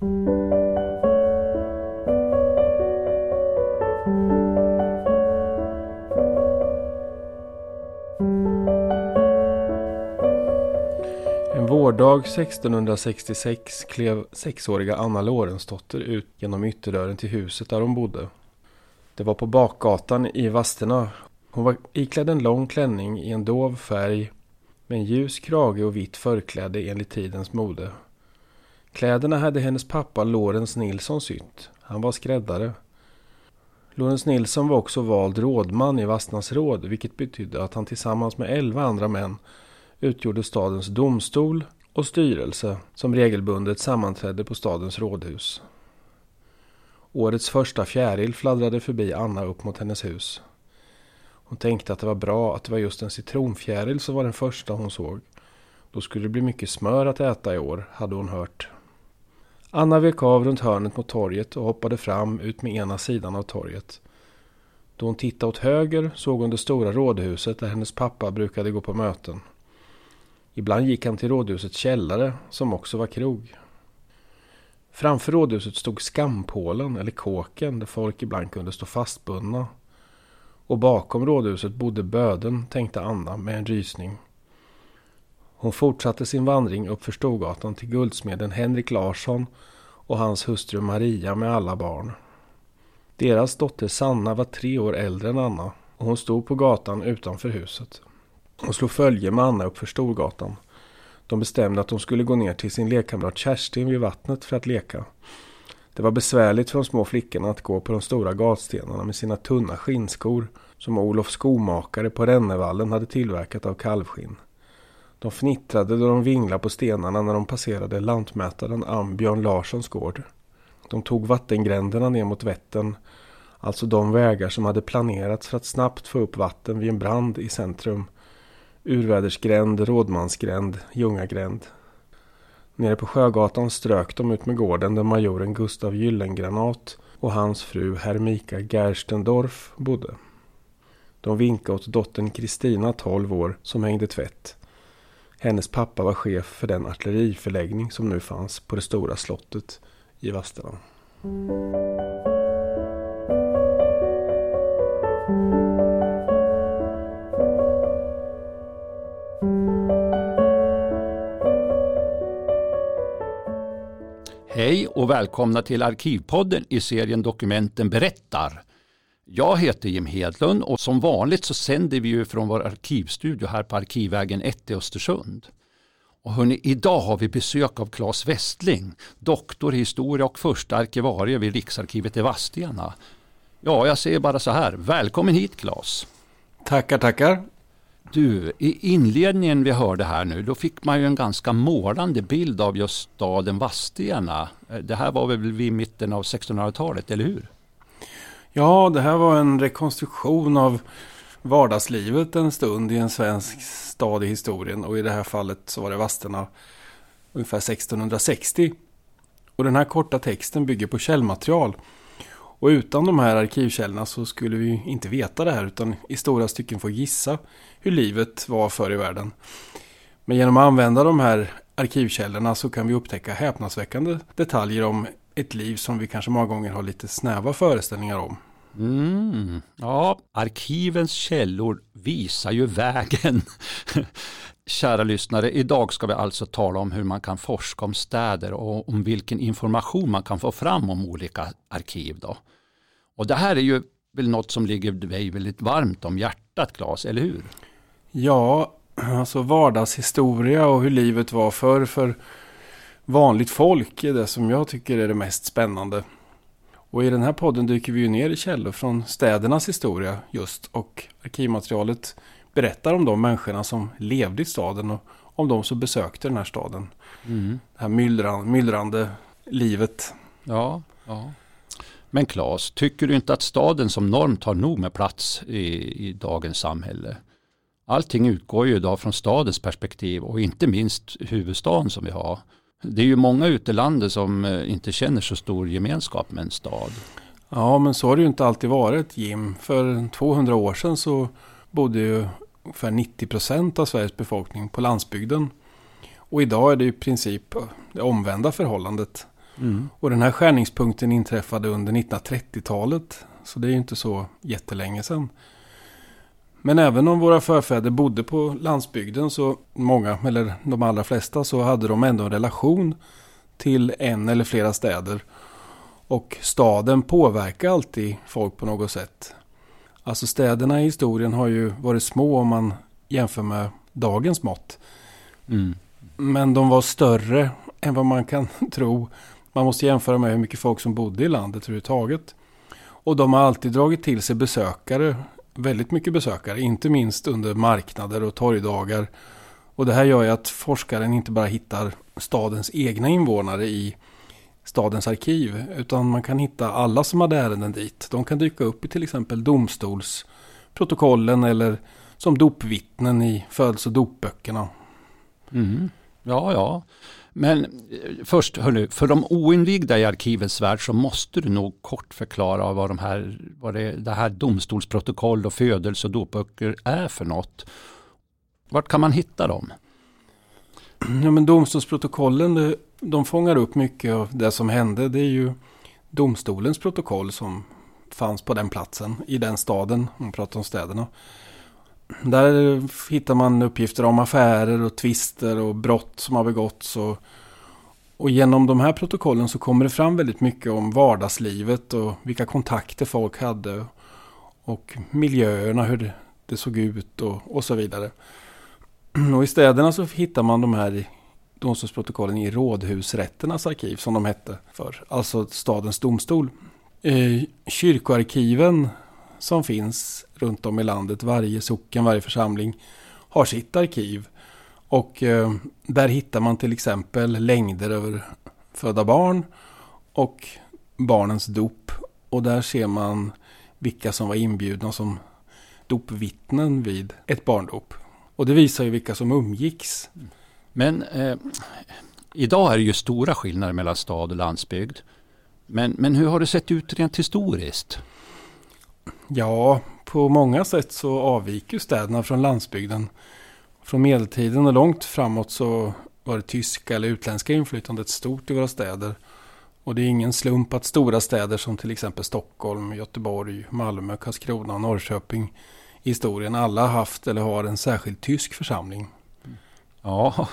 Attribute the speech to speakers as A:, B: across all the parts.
A: En vårdag 1666 klev sexåriga Anna Lorensdotter ut genom ytterdörren till huset där hon bodde. Det var på bakgatan i Vadstena. Hon var iklädd en lång klänning i en dov färg med en ljus krage och vitt förkläde enligt tidens mode. Kläderna hade hennes pappa Lorentz Nilsson sytt. Han var skräddare. Lorentz Nilsson var också vald rådman i Vastnas råd vilket betydde att han tillsammans med elva andra män utgjorde stadens domstol och styrelse som regelbundet sammanträdde på stadens rådhus. Årets första fjäril fladdrade förbi Anna upp mot hennes hus. Hon tänkte att det var bra att det var just en citronfjäril som var den första hon såg. Då skulle det bli mycket smör att äta i år, hade hon hört. Anna vek av runt hörnet mot torget och hoppade fram ut med ena sidan av torget. Då hon tittade åt höger såg hon det stora rådhuset där hennes pappa brukade gå på möten. Ibland gick han till rådhusets källare, som också var krog. Framför rådhuset stod skampålen, eller kåken, där folk ibland kunde stå fastbundna. Och bakom rådhuset bodde böden, tänkte Anna med en rysning. Hon fortsatte sin vandring uppför Storgatan till guldsmeden Henrik Larsson och hans hustru Maria med alla barn. Deras dotter Sanna var tre år äldre än Anna och hon stod på gatan utanför huset. Hon slog följe med Anna uppför Storgatan. De bestämde att de skulle gå ner till sin lekkamrat Kerstin vid vattnet för att leka. Det var besvärligt för de små flickorna att gå på de stora gatstenarna med sina tunna skinnskor som Olof skomakare på Rännevallen hade tillverkat av kalvskinn. De fnittrade då de vinglade på stenarna när de passerade lantmätaren Ambjörn Larssons gård. De tog vattengränderna ner mot Vättern, alltså de vägar som hade planerats för att snabbt få upp vatten vid en brand i centrum. Urvädersgränd, Rådmansgränd, Ljungagränd. Nere på Sjögatan strök de ut med gården där majoren Gustav Gyllengranat och hans fru Hermika Gerstendorf bodde. De vinkade åt dottern Kristina, 12 år, som hängde tvätt. Hennes pappa var chef för den artilleriförläggning som nu fanns på det stora slottet i Vadstena.
B: Hej och välkomna till Arkivpodden i serien Dokumenten berättar. Jag heter Jim Hedlund och som vanligt så sänder vi ju från vår arkivstudio här på Arkivvägen 1 i Östersund. Och hörni, idag har vi besök av Claes Westling, doktor i historia och första arkivarie vid Riksarkivet i Vadstena. Ja, jag säger bara så här, välkommen hit Claes.
A: Tackar, tackar.
B: Du, i inledningen vi hörde här nu, då fick man ju en ganska målande bild av just staden Vadstena. Det här var väl vid mitten av 1600-talet, eller hur?
A: Ja, det här var en rekonstruktion av vardagslivet en stund i en svensk stad i historien. Och i det här fallet så var det Vadstena ungefär 1660. Och den här korta texten bygger på källmaterial. Och utan de här arkivkällorna så skulle vi inte veta det här utan i stora stycken få gissa hur livet var förr i världen. Men genom att använda de här arkivkällorna så kan vi upptäcka häpnadsväckande detaljer om ett liv som vi kanske många gånger har lite snäva föreställningar om.
B: Mm, ja, arkivens källor visar ju vägen. Kära lyssnare, idag ska vi alltså tala om hur man kan forska om städer och om vilken information man kan få fram om olika arkiv. Då. Och det här är ju väl något som ligger dig väldigt varmt om hjärtat, Claes, eller hur?
A: Ja, alltså vardagshistoria och hur livet var förr för vanligt folk är det som jag tycker är det mest spännande. Och i den här podden dyker vi ju ner i källor från städernas historia just och arkivmaterialet berättar om de människorna som levde i staden och om de som besökte den här staden. Mm. Det här myllrande, myllrande livet.
B: Ja, ja. Men Claes, tycker du inte att staden som norm tar nog med plats i, i dagens samhälle? Allting utgår ju idag från stadens perspektiv och inte minst huvudstaden som vi har. Det är ju många ute i landet som eh, inte känner så stor gemenskap med en stad.
A: Ja, men så har det ju inte alltid varit, Jim. För 200 år sedan så bodde ju ungefär 90 procent av Sveriges befolkning på landsbygden. Och idag är det i princip det omvända förhållandet. Mm. Och den här skärningspunkten inträffade under 1930-talet. Så det är ju inte så jättelänge sedan. Men även om våra förfäder bodde på landsbygden så många, eller de allra flesta, så hade de ändå en relation till en eller flera städer. Och staden påverkar alltid folk på något sätt. Alltså städerna i historien har ju varit små om man jämför med dagens mått. Mm. Men de var större än vad man kan tro. Man måste jämföra med hur mycket folk som bodde i landet överhuvudtaget. Och de har alltid dragit till sig besökare. Väldigt mycket besökare. Inte minst under marknader och torgdagar. Och det här gör ju att forskaren inte bara hittar stadens egna invånare i stadens arkiv. Utan man kan hitta alla som hade ärenden dit. De kan dyka upp i till exempel domstolsprotokollen eller som dopvittnen i födelse och dopböckerna.
B: Mm. Ja, ja. Men eh, först, hörnu, för de oinvigda i arkivets värld så måste du nog kort förklara vad, de här, vad det, det här domstolsprotokoll och födelse och dopböcker är för något. Vart kan man hitta dem?
A: Ja, men domstolsprotokollen de fångar upp mycket av det som hände. Det är ju domstolens protokoll som fanns på den platsen i den staden. Man pratar om städerna. Där hittar man uppgifter om affärer och tvister och brott som har begåtts. Och, och genom de här protokollen så kommer det fram väldigt mycket om vardagslivet och vilka kontakter folk hade. Och miljöerna, hur det såg ut och, och så vidare. Och i städerna så hittar man de här domstolsprotokollen i rådhusrätternas arkiv som de hette för. Alltså stadens domstol. Eh, kyrkoarkiven som finns runt om i landet, varje socken, varje församling har sitt arkiv. Och eh, där hittar man till exempel längder över födda barn och barnens dop. Och där ser man vilka som var inbjudna som dopvittnen vid ett barndop. Och det visar ju vilka som umgicks.
B: Men eh, idag är det ju stora skillnader mellan stad och landsbygd. Men, men hur har det sett ut rent historiskt?
A: Ja, på många sätt så avviker städerna från landsbygden. Från medeltiden och långt framåt så var det tyska eller utländska inflytandet stort i våra städer. Och det är ingen slump att stora städer som till exempel Stockholm, Göteborg, Malmö, Karlskrona och Norrköping i historien alla haft eller har en särskild tysk församling.
B: Ja,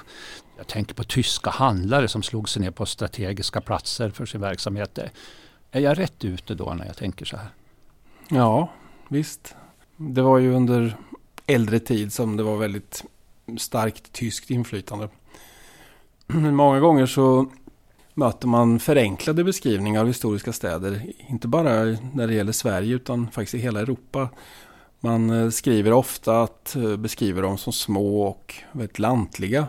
B: jag tänker på tyska handlare som slog sig ner på strategiska platser för sin verksamhet. Är jag rätt ute då när jag tänker så här?
A: Ja, visst. Det var ju under äldre tid som det var väldigt starkt tyskt inflytande. Många gånger så möter man förenklade beskrivningar av historiska städer. Inte bara när det gäller Sverige utan faktiskt i hela Europa. Man eh, skriver ofta att eh, beskriver dem som små och väldigt lantliga.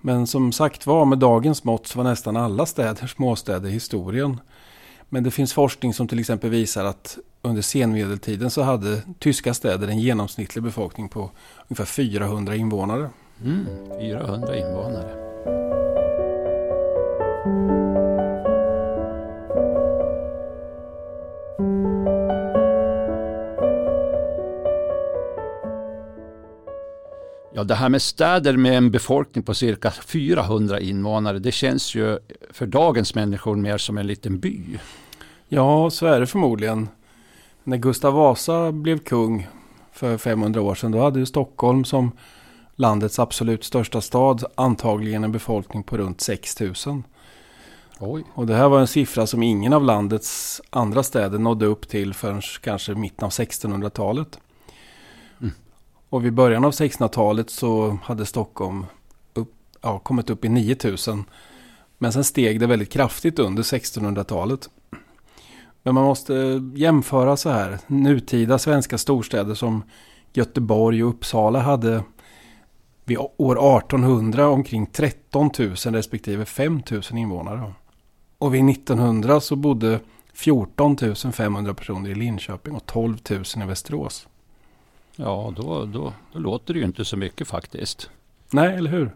A: Men som sagt var, med dagens mått så var nästan alla städer småstäder i historien. Men det finns forskning som till exempel visar att under senmedeltiden så hade tyska städer en genomsnittlig befolkning på ungefär 400 invånare.
B: Mm, 400 invånare. Ja, det här med städer med en befolkning på cirka 400 invånare, det känns ju för dagens människor mer som en liten by.
A: Ja, så är det förmodligen. När Gustav Vasa blev kung för 500 år sedan, då hade ju Stockholm som landets absolut största stad antagligen en befolkning på runt 6 000. Oj. Och det här var en siffra som ingen av landets andra städer nådde upp till förrän kanske mitten av 1600-talet. Och vid början av 1600-talet så hade Stockholm upp, ja, kommit upp i 9000. Men sen steg det väldigt kraftigt under 1600-talet. Men man måste jämföra så här. Nutida svenska storstäder som Göteborg och Uppsala hade vid år 1800 omkring 13 000 respektive 5 000 invånare. Och vid 1900 så bodde 14 500 personer i Linköping och 12 000 i Västerås.
B: Ja, då, då, då låter det ju inte så mycket faktiskt.
A: Nej, eller hur?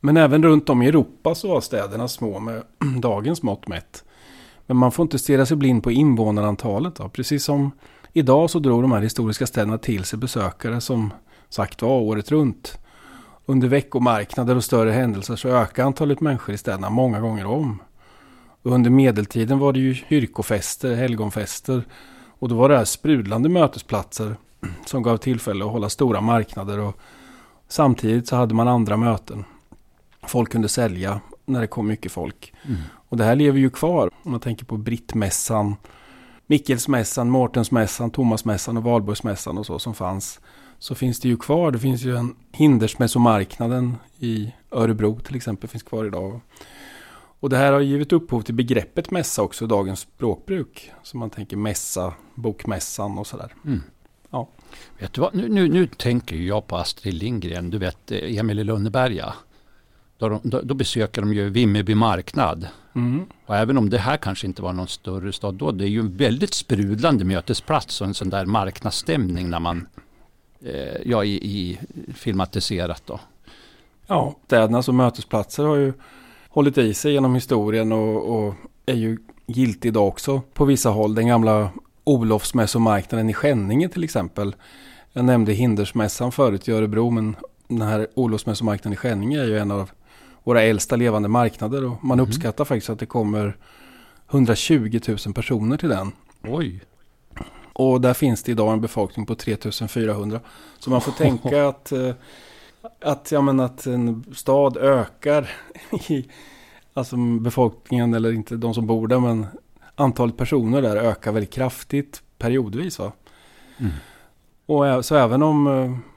A: Men även runt om i Europa så var städerna små med dagens mått mätt. Men man får inte stirra sig blind på invånarantalet. Då. Precis som idag så drog de här historiska städerna till sig besökare som sagt var året runt. Under veckomarknader och större händelser så ökar antalet människor i städerna många gånger om. Och under medeltiden var det ju kyrkofester, helgonfester. Och då var det här sprudlande mötesplatser som gav tillfälle att hålla stora marknader. Och samtidigt så hade man andra möten. Folk kunde sälja när det kom mycket folk. Mm. Och det här lever ju kvar. Om man tänker på Brittmässan, Mickelsmässan, Mårtensmässan, Thomasmässan och Valborgsmässan och så som fanns. Så finns det ju kvar. Det finns ju en Hindersmässomarknaden i Örebro till exempel finns kvar idag. Och det här har givit upphov till begreppet mässa också i dagens språkbruk. Så man tänker mässa, bokmässan och sådär. Mm.
B: Ja. Vet du vad? Nu, nu, nu tänker jag på Astrid Lindgren, du vet Emil i Lönneberga. Då, då, då, besöker de ju Vimmerby marknad. Mm. Och även om det här kanske inte var någon större stad då, det är ju en väldigt sprudlande mötesplats och en sån där marknadsstämning när man, eh, ja i, i filmatiserat då.
A: Ja, städerna som mötesplatser har ju hållit i sig genom historien och, och är ju giltig idag också på vissa håll. Den gamla Olofsmässomarknaden i Skänninge till exempel. Jag nämnde Hindersmässan förut i Örebro men den här Olofsmässomarknaden i Skänninge är ju en av våra äldsta levande marknader och man mm. uppskattar faktiskt att det kommer 120 000 personer till den.
B: Oj!
A: Och där finns det idag en befolkning på 3400. Så man får tänka att, eh, att, ja, men att en stad ökar i alltså befolkningen, eller inte de som bor där, men antalet personer där ökar väldigt kraftigt periodvis. Va? Mm. Och så även om eh,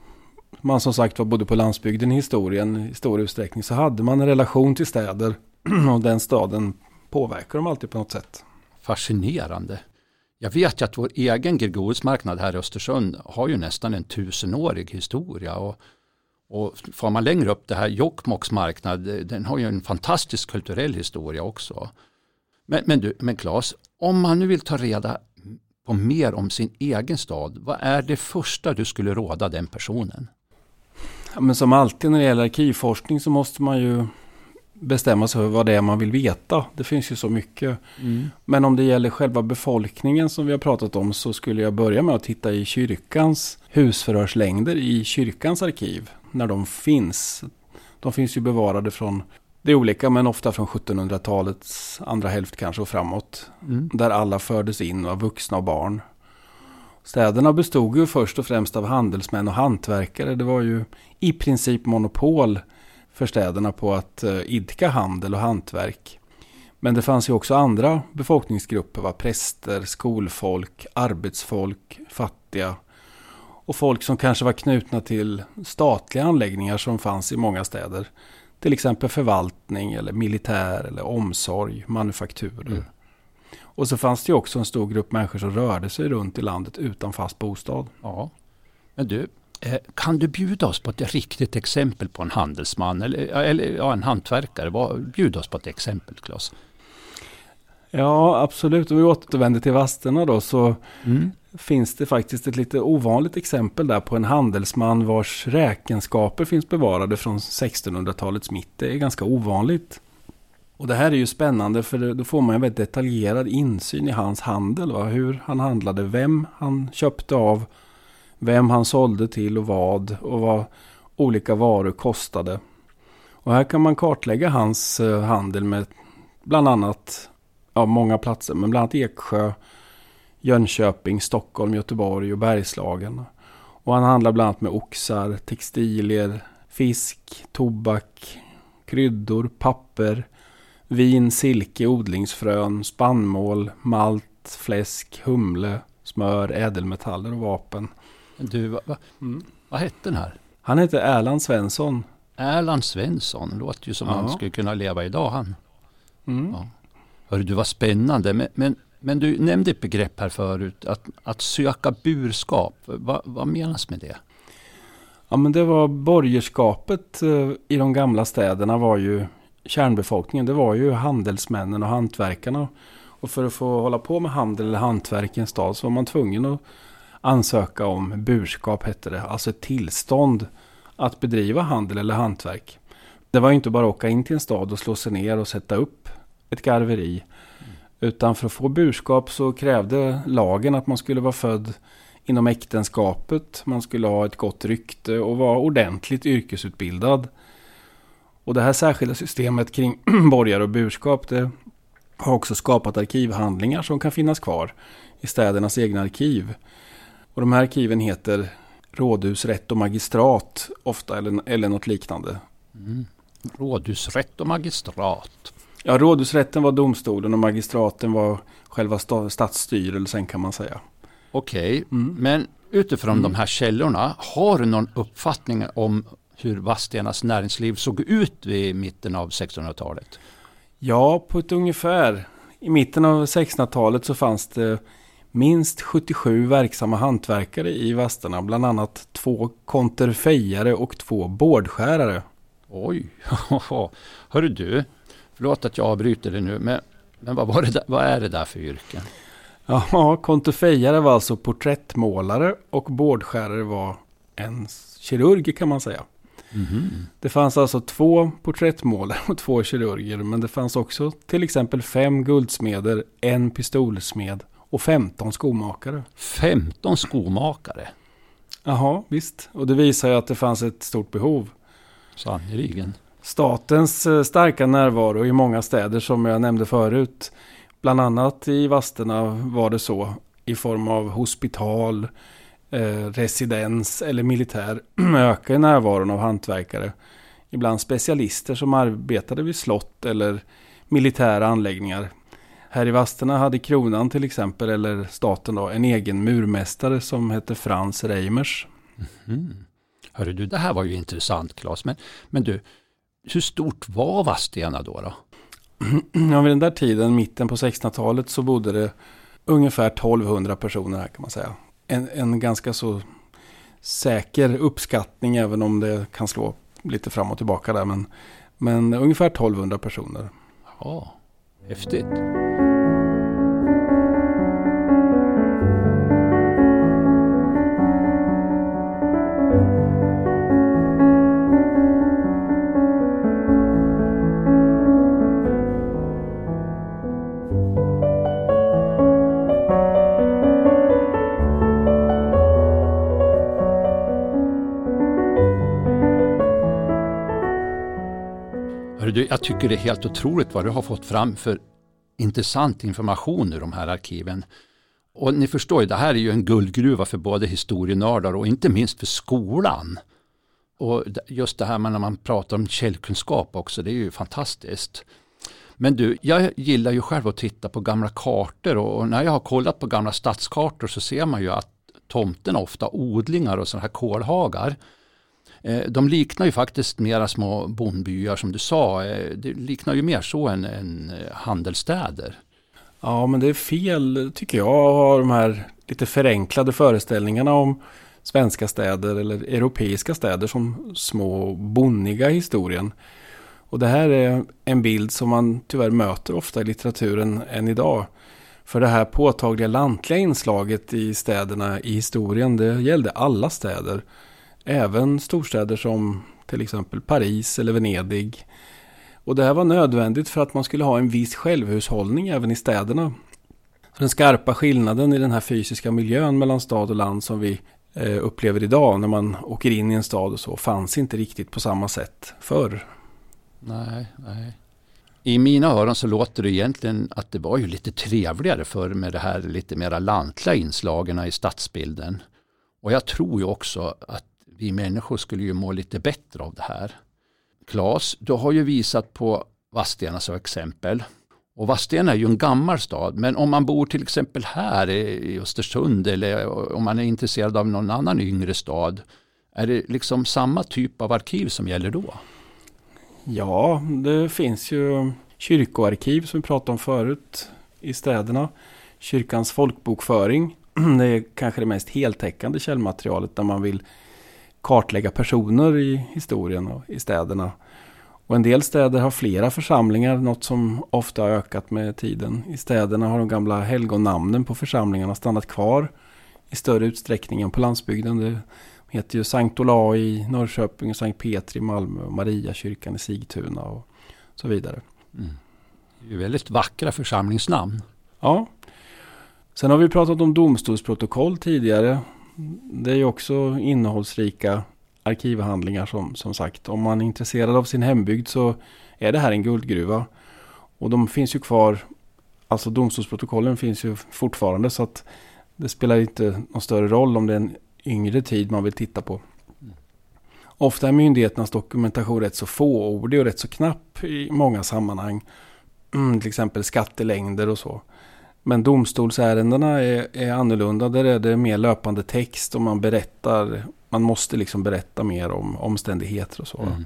A: man som sagt var bodde på landsbygden i historien i stor utsträckning så hade man en relation till städer och den staden påverkar dem alltid på något sätt.
B: Fascinerande. Jag vet ju att vår egen Gregoriusmarknad här i Östersund har ju nästan en tusenårig historia. Och, och får man längre upp det här, Jokkmokks marknad, den har ju en fantastisk kulturell historia också. Men, men du, men Claes, om man nu vill ta reda på mer om sin egen stad, vad är det första du skulle råda den personen?
A: Ja, men som alltid när det gäller arkivforskning så måste man ju bestämma sig för vad det är man vill veta. Det finns ju så mycket. Mm. Men om det gäller själva befolkningen som vi har pratat om så skulle jag börja med att titta i kyrkans husförhörslängder i kyrkans arkiv. När de finns. De finns ju bevarade från det är olika men ofta från 1700-talets andra hälft kanske och framåt. Mm. Där alla fördes in, var vuxna och barn. Städerna bestod ju först och främst av handelsmän och hantverkare. Det var ju i princip monopol för städerna på att eh, idka handel och hantverk. Men det fanns ju också andra befolkningsgrupper, va? präster, skolfolk, arbetsfolk, fattiga och folk som kanske var knutna till statliga anläggningar som fanns i många städer. Till exempel förvaltning eller militär eller omsorg, manufakturer. Mm. Och så fanns det ju också en stor grupp människor som rörde sig runt i landet utan fast bostad.
B: Ja. Men du, eh, kan du bjuda oss på ett riktigt exempel på en handelsman eller, eller ja, en hantverkare? Bjud oss på ett exempel, Claes.
A: Ja, absolut. Om vi återvänder till Vadstena då så mm. finns det faktiskt ett lite ovanligt exempel där på en handelsman vars räkenskaper finns bevarade från 1600-talets mitt. Det är ganska ovanligt. Och det här är ju spännande för då får man en väldigt detaljerad insyn i hans handel. Va? Hur han handlade, vem han köpte av, vem han sålde till och vad och vad olika varor kostade. Och här kan man kartlägga hans eh, handel med bland annat, ja många platser, men bland annat Eksjö, Jönköping, Stockholm, Göteborg och Bergslagen. Och han handlar bland annat med oxar, textilier, fisk, tobak, kryddor, papper, Vin, silke, odlingsfrön, spannmål, malt, fläsk, humle, smör, ädelmetaller och vapen.
B: Du, va, va, mm. vad hette den här?
A: Han heter Erland Svensson.
B: Erland Svensson, låter ju som ja. han skulle kunna leva idag han. Mm. Ja. Hörru, du var spännande, men, men, men, du nämnde ett begrepp här förut, att, att söka burskap. Va, vad menas med det?
A: Ja men det var borgerskapet eh, i de gamla städerna var ju kärnbefolkningen det var ju handelsmännen och hantverkarna. Och för att få hålla på med handel eller hantverk i en stad så var man tvungen att ansöka om burskap hette det. Alltså ett tillstånd att bedriva handel eller hantverk. Det var ju inte bara att åka in till en stad och slå sig ner och sätta upp ett garveri. Mm. Utan för att få burskap så krävde lagen att man skulle vara född inom äktenskapet. Man skulle ha ett gott rykte och vara ordentligt yrkesutbildad. Och det här särskilda systemet kring borgare och burskap det har också skapat arkivhandlingar som kan finnas kvar i städernas egna arkiv. Och de här arkiven heter rådhusrätt och magistrat ofta eller, eller något liknande.
B: Mm. Rådhusrätt och magistrat.
A: Ja, rådhusrätten var domstolen och magistraten var själva stadsstyrelsen kan man säga.
B: Okej, okay. mm. men utifrån mm. de här källorna, har du någon uppfattning om hur Vadstenas näringsliv såg ut vid mitten av 1600-talet?
A: Ja, på ett ungefär. I mitten av 1600-talet så fanns det minst 77 verksamma hantverkare i Vadstena. Bland annat två konterfejare och två bårdskärare.
B: Oj, hörru du, förlåt att jag avbryter dig nu, men, men vad, var det där, vad är det där för yrken?
A: Ja, konterfejare var alltså porträttmålare och bårdskärare var en kirurg kan man säga. Mm. Det fanns alltså två porträttmålare och två kirurger. Men det fanns också till exempel fem guldsmeder, en pistolsmed och 15 skomakare.
B: 15 skomakare?
A: Jaha, visst. Och det visar ju att det fanns ett stort behov.
B: Sannerligen.
A: Statens eh, starka närvaro i många städer som jag nämnde förut. Bland annat i Vadstena var det så. I form av hospital, eh, residens eller militär ökar närvaron av hantverkare. Ibland specialister som arbetade vid slott eller militära anläggningar. Här i Vadstena hade kronan till exempel, eller staten då, en egen murmästare som hette Frans Reimers.
B: Mm. Hörru du, det här var ju intressant Claes, men, men du, hur stort var Vadstena då? då?
A: Ja, vid den där tiden, mitten på 1600-talet, så bodde det ungefär 1200 personer här kan man säga en, en ganska så säker uppskattning även om det kan slå lite fram och tillbaka där. Men, men ungefär 1200 personer.
B: Ja, häftigt. Jag tycker det är helt otroligt vad du har fått fram för intressant information ur de här arkiven. Och ni förstår ju, det här är ju en guldgruva för både historienördar och inte minst för skolan. Och just det här med när man pratar om källkunskap också, det är ju fantastiskt. Men du, jag gillar ju själv att titta på gamla kartor och när jag har kollat på gamla stadskartor så ser man ju att tomten ofta odlingar och sådana här kolhagar. Eh, de liknar ju faktiskt mera små bondbyar som du sa. Eh, det liknar ju mer så än, än eh, handelsstäder.
A: Ja, men det är fel tycker jag att ha de här lite förenklade föreställningarna om svenska städer eller europeiska städer som små bonniga i historien. Och det här är en bild som man tyvärr möter ofta i litteraturen än idag. För det här påtagliga lantliga inslaget i städerna i historien, det gällde alla städer. Även storstäder som till exempel Paris eller Venedig. Och det här var nödvändigt för att man skulle ha en viss självhushållning även i städerna. Den skarpa skillnaden i den här fysiska miljön mellan stad och land som vi eh, upplever idag när man åker in i en stad och så fanns inte riktigt på samma sätt förr.
B: Nej, nej. I mina öron så låter det egentligen att det var ju lite trevligare förr med det här lite mera lantliga inslagen i stadsbilden. Och jag tror ju också att vi människor skulle ju må lite bättre av det här. Klas, du har ju visat på Vadstena som exempel. Och Vadstena är ju en gammal stad, men om man bor till exempel här i Östersund eller om man är intresserad av någon annan yngre stad, är det liksom samma typ av arkiv som gäller då?
A: Ja, det finns ju kyrkoarkiv som vi pratade om förut i städerna. Kyrkans folkbokföring, det är kanske det mest heltäckande källmaterialet där man vill kartlägga personer i historien och i städerna. Och en del städer har flera församlingar, något som ofta har ökat med tiden. I städerna har de gamla helgonnamnen på församlingarna stannat kvar i större utsträckning än på landsbygden. Det heter ju Sankt Olai i Norrköping, och Sankt Petri i Malmö och Mariakyrkan i Sigtuna och så vidare. Mm.
B: Det är väldigt vackra församlingsnamn.
A: Ja. Sen har vi pratat om domstolsprotokoll tidigare det är ju också innehållsrika arkivhandlingar som, som sagt. Om man är intresserad av sin hembygd så är det här en guldgruva. Och de finns ju kvar Alltså domstolsprotokollen finns ju fortfarande så att det spelar inte någon större roll om det är en yngre tid man vill titta på. Ofta är myndigheternas dokumentation rätt så fåordig och rätt så knapp i många sammanhang. Mm, till exempel skattelängder och så. Men domstolsärendena är, är annorlunda. Där är det mer löpande text och man berättar. Man måste liksom berätta mer om omständigheter och så. Mm.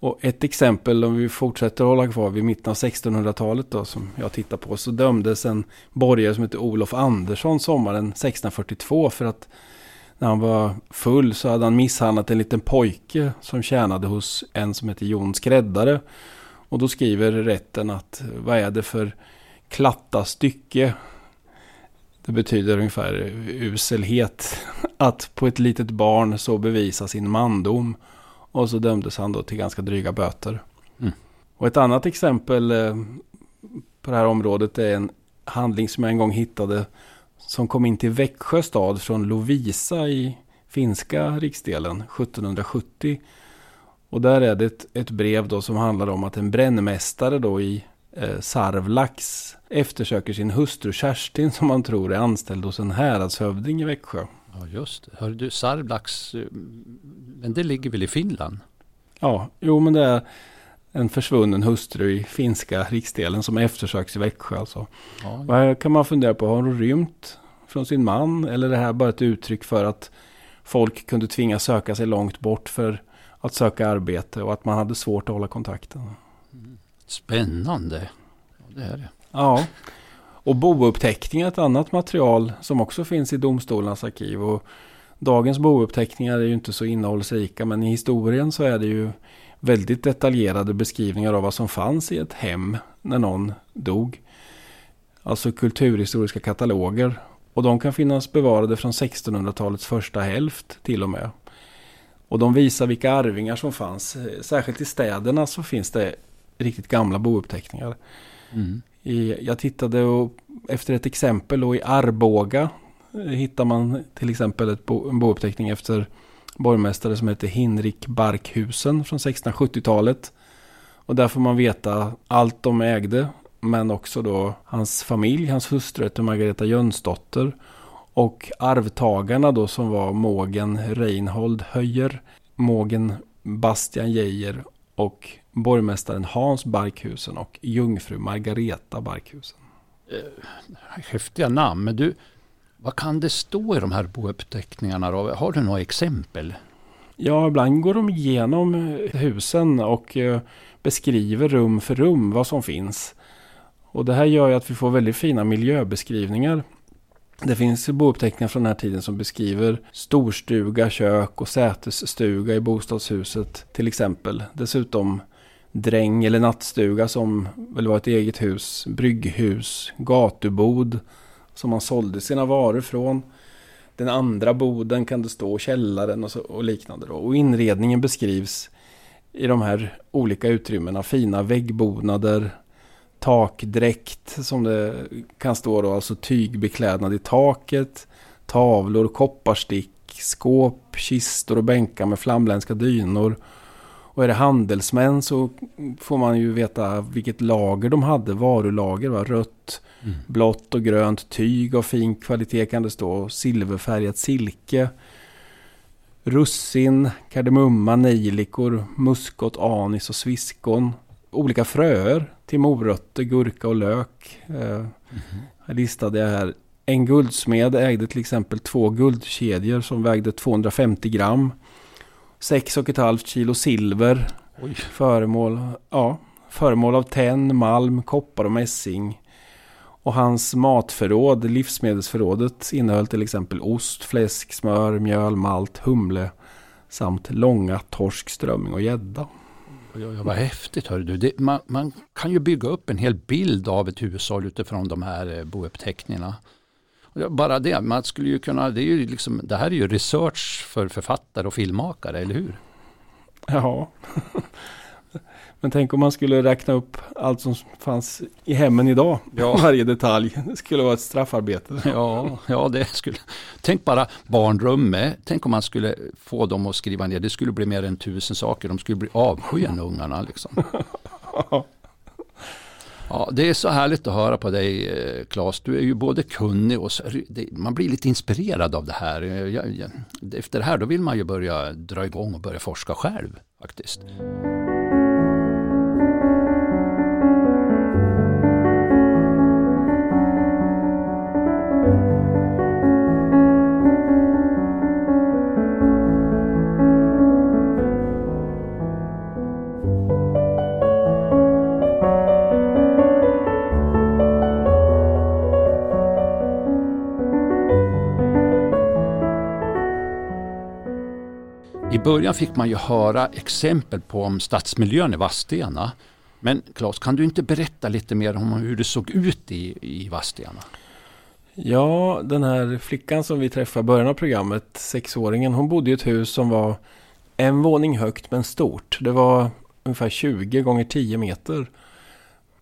A: Och ett exempel om vi fortsätter hålla kvar vid mitten av 1600-talet då som jag tittar på. Så dömdes en borgare som heter Olof Andersson sommaren 1642 för att när han var full så hade han misshandlat en liten pojke som tjänade hos en som heter Jon Skräddare. Och då skriver rätten att vad är det för klatta stycke? Det betyder ungefär uselhet. Att på ett litet barn så bevisa sin mandom. Och så dömdes han då till ganska dryga böter. Mm. Och ett annat exempel eh, på det här området är en handling som jag en gång hittade som kom in till Växjö stad från Lovisa i finska riksdelen 1770. Och där är det ett, ett brev då som handlar om att en brännmästare då i eh, Sarvlax eftersöker sin hustru Kerstin som man tror är anställd hos en häradshövding i Växjö.
B: Ja just det. Hör du Sarvlax, eh, men det ligger väl i Finland?
A: Ja, jo men det är en försvunnen hustru i finska riksdelen som eftersöks i Växjö. Alltså. Ja, ja. Här kan man fundera på, har hon rymt från sin man? Eller är det här bara ett uttryck för att folk kunde tvingas söka sig långt bort för att söka arbete och att man hade svårt att hålla kontakten?
B: Spännande. Ja, det är det.
A: Ja. Och bouppteckningar är ett annat material som också finns i domstolarnas arkiv. Och dagens bouppteckningar är ju inte så innehållsrika men i historien så är det ju väldigt detaljerade beskrivningar av vad som fanns i ett hem när någon dog. Alltså kulturhistoriska kataloger. Och de kan finnas bevarade från 1600-talets första hälft till och med. Och de visar vilka arvingar som fanns. Särskilt i städerna så finns det riktigt gamla bouppteckningar. Mm. I, jag tittade och, efter ett exempel och i Arboga hittar man till exempel ett bo, en bouppteckning efter borgmästare som heter Hinrik Barkhusen från 1670-talet. Och där får man veta allt de ägde, men också då hans familj, hans hustru heter Margareta Jönsdotter. Och arvtagarna då som var mågen Reinhold Höjer, mågen Bastian Geijer och borgmästaren Hans Barkhusen och jungfru Margareta Barkhusen.
B: Eh, häftiga namn, men du, vad kan det stå i de här bouppteckningarna? Då? Har du några exempel?
A: Ja, ibland går de igenom husen och eh, beskriver rum för rum vad som finns. Och det här gör ju att vi får väldigt fina miljöbeskrivningar. Det finns bouppteckningar från den här tiden som beskriver storstuga, kök och sätesstuga i bostadshuset till exempel. Dessutom dräng eller nattstuga som väl var ett eget hus, brygghus, gatubod som man sålde sina varor från. Den andra boden kan det stå källaren och, så, och liknande. Då. Och inredningen beskrivs i de här olika utrymmena. Fina väggbonader, takdräkt som det kan stå då, alltså tygbeklädnad i taket, tavlor, kopparstick, skåp, kistor och bänkar med flamländska dynor. Och är det handelsmän så får man ju veta vilket lager de hade, varulager, va? rött, Mm. Blått och grönt tyg av fin kvalitet kan det stå. Silverfärgat silke. Russin, kardemumma, nejlikor, muskot, anis och sviskon. Olika fröer till morötter, gurka och lök. Eh, mm. Här listade jag här. En guldsmed ägde till exempel två guldkedjor som vägde 250 gram. 6,5 kilo silver. Oj. Föremål, ja, föremål av tenn, malm, koppar och mässing. Och hans matförråd, livsmedelsförrådet, innehöll till exempel ost, fläsk, smör, mjöl, malt, humle samt långa torsk, strömming och gädda.
B: Ja, vad häftigt. Hör du. Det, man, man, kan ju bygga upp en hel bild av ett hushåll utifrån de här eh, bouppteckningarna. Bara det, man skulle ju kunna, det, är ju liksom, det här är ju research för författare och filmmakare, eller hur?
A: Ja, Men tänk om man skulle räkna upp allt som fanns i hemmen idag. Ja. Varje detalj. Det skulle vara ett straffarbete.
B: Ja, ja det skulle. Tänk bara barnrummet. Tänk om man skulle få dem att skriva ner. Det skulle bli mer än tusen saker. De skulle bli avskyen ungarna. Liksom. Ja, det är så härligt att höra på dig Claes. Du är ju både kunnig och så, man blir lite inspirerad av det här. Jag, jag, efter det här då vill man ju börja dra igång och börja forska själv faktiskt. Början fick man ju höra exempel på om stadsmiljön i Vadstena. Men Claes, kan du inte berätta lite mer om hur det såg ut i, i Vadstena?
A: Ja, den här flickan som vi träffade i början av programmet, sexåringen, hon bodde i ett hus som var en våning högt men stort. Det var ungefär 20 gånger 10 meter.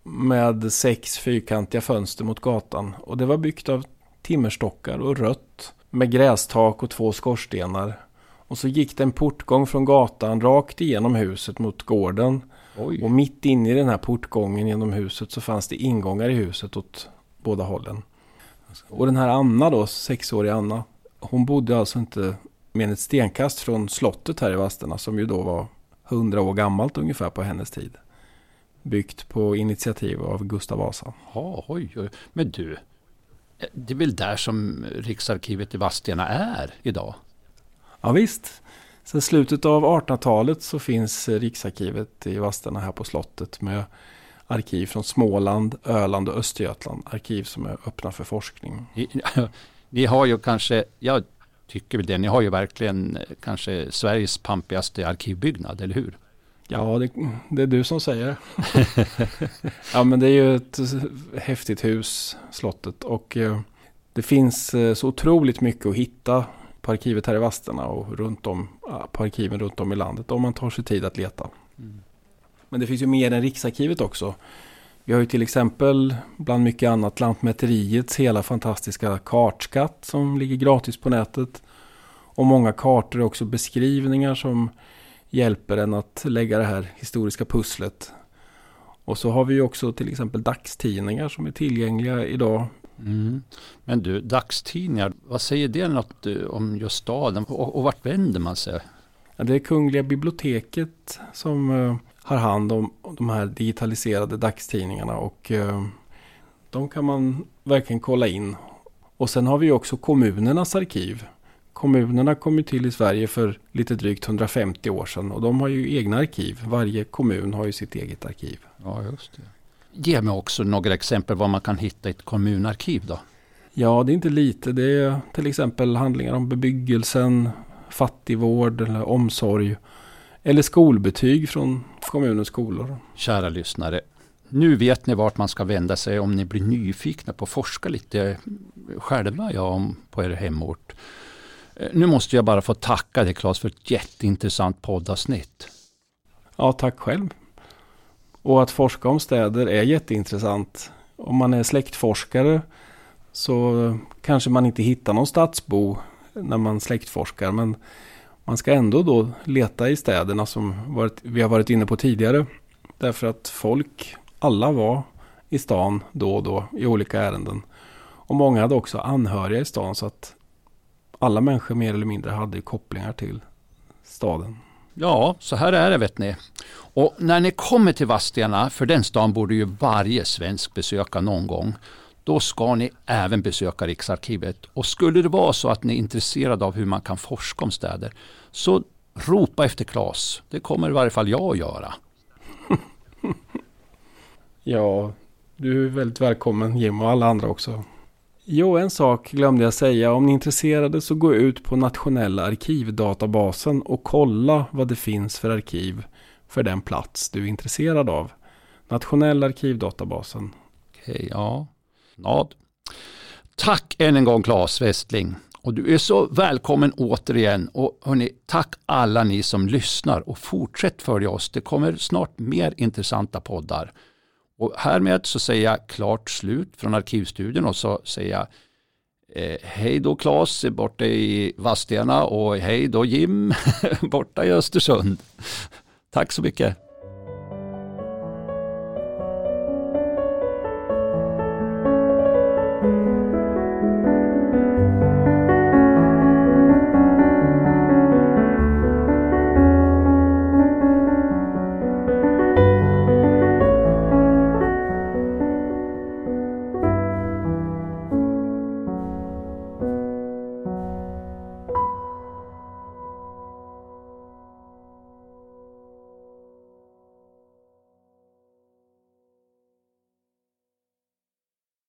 A: Med sex fyrkantiga fönster mot gatan. Och det var byggt av timmerstockar och rött. Med grästak och två skorstenar. Och så gick det en portgång från gatan rakt igenom huset mot gården. Oj. Och mitt inne i den här portgången genom huset så fanns det ingångar i huset åt båda hållen. Och den här Anna då, sexåriga Anna. Hon bodde alltså inte än ett stenkast från slottet här i Vadstena som ju då var hundra år gammalt ungefär på hennes tid. Byggt på initiativ av Gustav Vasa.
B: Ja, oj, oj. Men du, det är väl där som Riksarkivet i Vadstena är idag?
A: Ja, visst. Sen slutet av 1800-talet så finns Riksarkivet i Vadstena här på slottet med arkiv från Småland, Öland och Östergötland. Arkiv som är öppna för forskning.
B: Ni har ju kanske, jag tycker väl det, ni har ju verkligen kanske Sveriges pampigaste arkivbyggnad, eller hur?
A: Ja, det, det är du som säger Ja, men det är ju ett häftigt hus, slottet. Och eh, det finns eh, så otroligt mycket att hitta på arkivet här i Vadstena och runt om, på arkiven runt om i landet om man tar sig tid att leta. Mm. Men det finns ju mer än Riksarkivet också. Vi har ju till exempel bland mycket annat Lantmäteriets hela fantastiska kartskatt som ligger gratis på nätet. Och många kartor är också beskrivningar som hjälper en att lägga det här historiska pusslet. Och så har vi ju också till exempel dagstidningar som är tillgängliga idag
B: Mm. Men du, dagstidningar, vad säger det något eh, om just staden och, och vart vänder man sig?
A: Ja, det är Kungliga biblioteket som uh, har hand om de här digitaliserade dagstidningarna och uh, de kan man verkligen kolla in. Och sen har vi också kommunernas arkiv. Kommunerna kom ju till i Sverige för lite drygt 150 år sedan och de har ju egna arkiv. Varje kommun har ju sitt eget arkiv.
B: Ja, just det. Ge mig också några exempel vad man kan hitta i ett kommunarkiv då.
A: Ja, det är inte lite. Det är till exempel handlingar om bebyggelsen, fattigvård eller omsorg. Eller skolbetyg från kommunens skolor.
B: Kära lyssnare, nu vet ni vart man ska vända sig om ni blir nyfikna på att forska lite själva ja, om, på er hemort. Eh, nu måste jag bara få tacka dig Claes för ett jätteintressant poddavsnitt.
A: Ja, tack själv. Och att forska om städer är jätteintressant. Om man är släktforskare så kanske man inte hittar någon stadsbo när man släktforskar. Men man ska ändå då leta i städerna som varit, vi har varit inne på tidigare. Därför att folk, alla var i stan då och då i olika ärenden. Och många hade också anhöriga i stan så att alla människor mer eller mindre hade kopplingar till staden.
B: Ja, så här är det vet ni. Och när ni kommer till Vadstena, för den stan borde ju varje svensk besöka någon gång, då ska ni även besöka Riksarkivet. Och skulle det vara så att ni är intresserade av hur man kan forska om städer, så ropa efter Klas. Det kommer i varje fall jag att göra.
A: ja, du är väldigt välkommen Jim och alla andra också. Jo, en sak glömde jag säga. Om ni är intresserade så gå ut på nationella arkivdatabasen och kolla vad det finns för arkiv för den plats du är intresserad av. Nationella arkivdatabasen.
B: Okej, ja. Nad. Tack än en gång Claes Westling. Och du är så välkommen återigen. Och hörni, tack alla ni som lyssnar och fortsätt följa oss. Det kommer snart mer intressanta poddar. Och härmed så säger jag klart slut från Arkivstudion och så säger jag eh, hej då Claes borta i Vadstena och hej då Jim borta i Östersund. Tack så mycket.